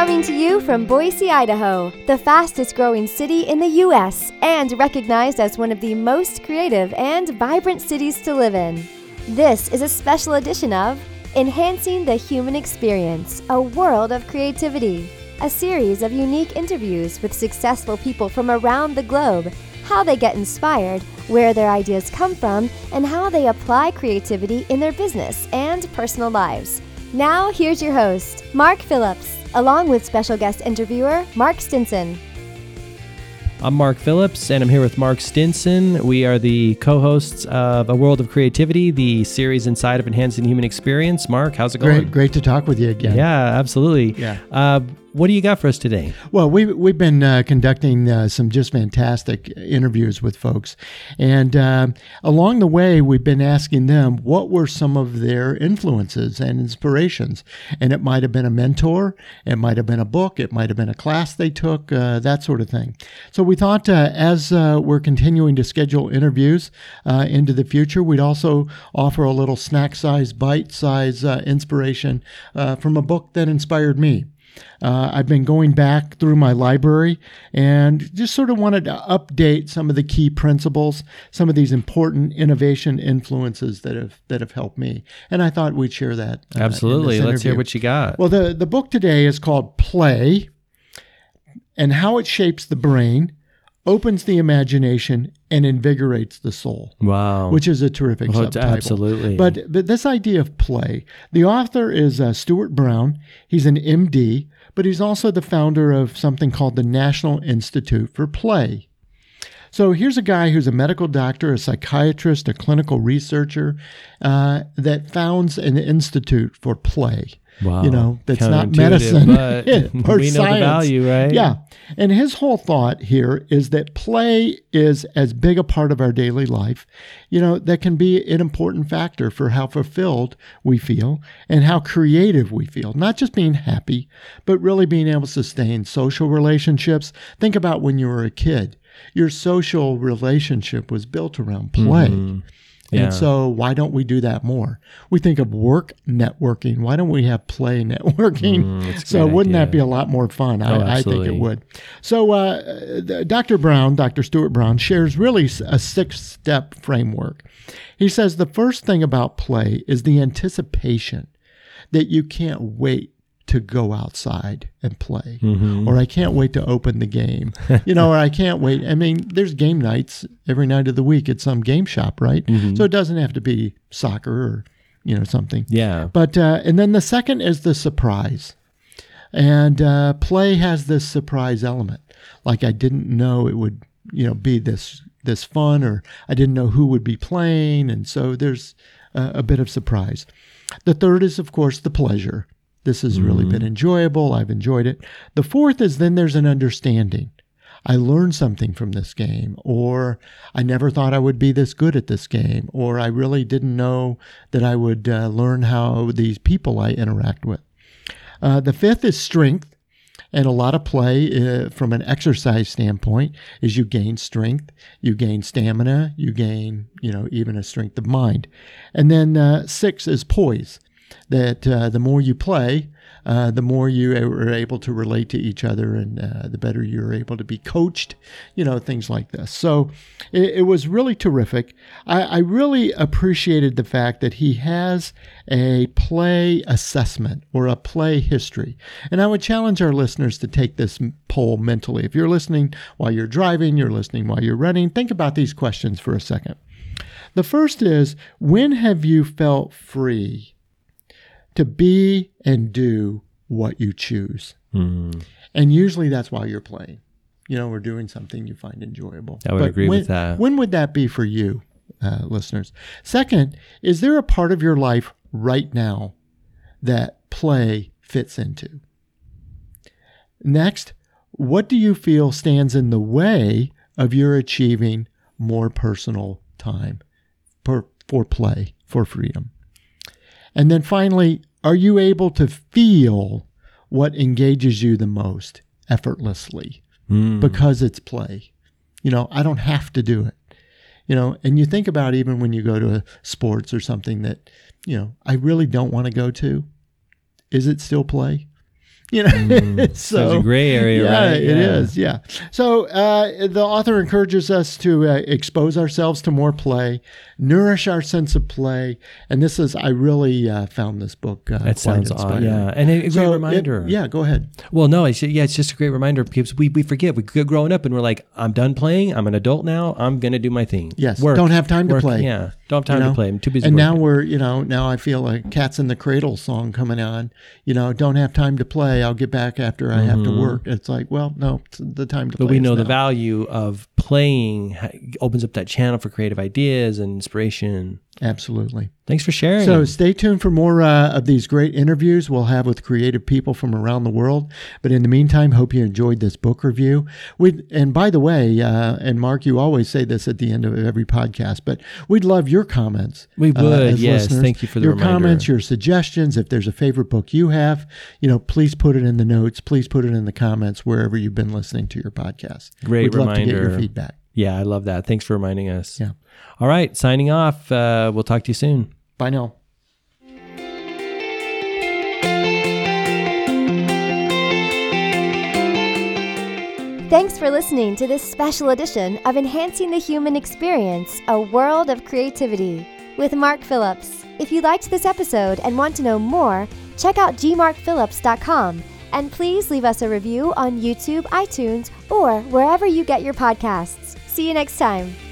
Coming to you from Boise, Idaho, the fastest growing city in the U.S., and recognized as one of the most creative and vibrant cities to live in. This is a special edition of Enhancing the Human Experience A World of Creativity, a series of unique interviews with successful people from around the globe, how they get inspired, where their ideas come from, and how they apply creativity in their business and personal lives. Now, here's your host, Mark Phillips along with special guest interviewer Mark Stinson. I'm Mark Phillips, and I'm here with Mark Stinson. We are the co hosts of A World of Creativity, the series inside of Enhancing Human Experience. Mark, how's it going? Great, great to talk with you again. Yeah, absolutely. Yeah. Uh, what do you got for us today? Well, we've, we've been uh, conducting uh, some just fantastic interviews with folks. And uh, along the way, we've been asking them what were some of their influences and inspirations. And it might have been a mentor, it might have been a book, it might have been a class they took, uh, that sort of thing. So we thought uh, as uh, we're continuing to schedule interviews into the future, we'd also offer a little snack size, bite size inspiration from a book that inspired me. Uh, I've been going back through my library and just sort of wanted to update some of the key principles, some of these important innovation influences that have that have helped me. And I thought we'd share that. Uh, Absolutely. Let's hear what you got. Well, the the book today is called Play and how it shapes the brain opens the imagination and invigorates the soul. Wow. Which is a terrific oh, subtitle. Absolutely. But, but this idea of play, the author is uh, Stuart Brown. He's an MD, but he's also the founder of something called the National Institute for Play. So here's a guy who's a medical doctor, a psychiatrist, a clinical researcher uh, that founds an institute for play. Wow. You know, that's not medicine but or we know science. the value, right? Yeah. And his whole thought here is that play is as big a part of our daily life, you know, that can be an important factor for how fulfilled we feel and how creative we feel. Not just being happy, but really being able to sustain social relationships. Think about when you were a kid. Your social relationship was built around play. Mm-hmm yeah. And so, why don't we do that more? We think of work networking. Why don't we have play networking? Mm, so, wouldn't idea. that be a lot more fun? Oh, I, I, think it would. So, uh, Dr. Brown, Dr. Stuart Brown, shares really a six step framework. He says the first thing about play is the anticipation that you can't wait to go outside and play. Mm-hmm. or i can't wait to open the game. You know or i can't wait. I mean there's game nights every night of the week at some game shop right? Mm-hmm. so it doesn't have to be soccer or you know something. Yeah. But uh, and then the second is the surprise. And uh, play has this surprise element. Like i didn't know it would you know be this this fun or i didn't know who would be playing. And so there's a, a bit of surprise. The third is of course the pleasure this has really mm-hmm. been enjoyable. I've enjoyed it. The fourth is then there's an understanding. I learned something from this game, or I never thought I would be this good at this game, or I really didn't know that I would uh, learn how these people I interact with. Uh, the fifth is strength, and a lot of play uh, from an exercise standpoint is you gain strength, you gain stamina, you gain, you know, even a strength of mind. And then uh, six is poise that uh, the more you play, uh, the more you are able to relate to each other and uh, the better you're able to be coached, you know, things like this. So it, it was really terrific. I, I, really appreciated the fact that he has a play assessment or a play history. And I would challenge our listeners to take this poll mentally. If you're listening while you're driving, you're listening while you're running, think about these questions for a second. The first is when have you felt free? To be and do what you choose. Mm. And usually that's while you're playing, you know, or doing something you find enjoyable. I would but agree when, with that. When would that be for you, uh, listeners? Second, is there a part of your life right now that play fits into? Next, what do you feel stands in the way of your achieving more personal time for, for play, for freedom? And then finally, are you able to feel what engages you the most effortlessly mm. because it's play? You know, I don't have to do it. You know, and you think about even when you go to sports or something that, you know, I really don't want to go to. Is it still play? You know, Mm. So it's a gray area, yeah, right? it Yeah. is. Yeah. So uh, the author encourages us to uh, expose ourselves to more play, nourish our sense of play, and this is I really uh, found this book. Uh, That sounds odd. Yeah, and a, a great So it- reminder. yeah, go ahead. Well, no, it's, yeah, it's just a great reminder because we, we forget. We get growing up and we're like, I'm done playing. I'm an adult now. I'm going to do my thing. Yes, Work, don't have time to play. Yeah, don't have time you know? to play. I'm too busy. And now we're, you know, now I feel like "Cats in the Cradle" song coming on. You know, don't have time to play. I'll get back after I have to work. It's like, well, no, it's the time to Mm-hmm. but we know the value of playing opens up that channel for creative ideas and inspiration. Absolutely. Thanks for sharing. So stay tuned for more uh, of these great interviews we'll have with creative people from around the world. But in the meantime, hope you enjoyed this book review. We and by the way, uh, and Mark, you always say this at the end of every podcast, but we'd love your comments. We uh, would, as yes. listeners. Thank you for the your reminder. comments, your suggestions. If there's a favorite book you have, you know, please put it in the notes. Please put it in the comments wherever you've been listening to your podcast. Great We'd love to get your feedback. Yeah, I love that. Thanks for reminding us. Yeah. All right, signing off. Uh, we'll talk to you soon. Bye now. Thanks for listening to this special edition of Enhancing the Human Experience A World of Creativity with Mark Phillips. If you liked this episode and want to know more, check out gmarkphillips.com and please leave us a review on YouTube, iTunes, or wherever you get your podcasts. See you next time.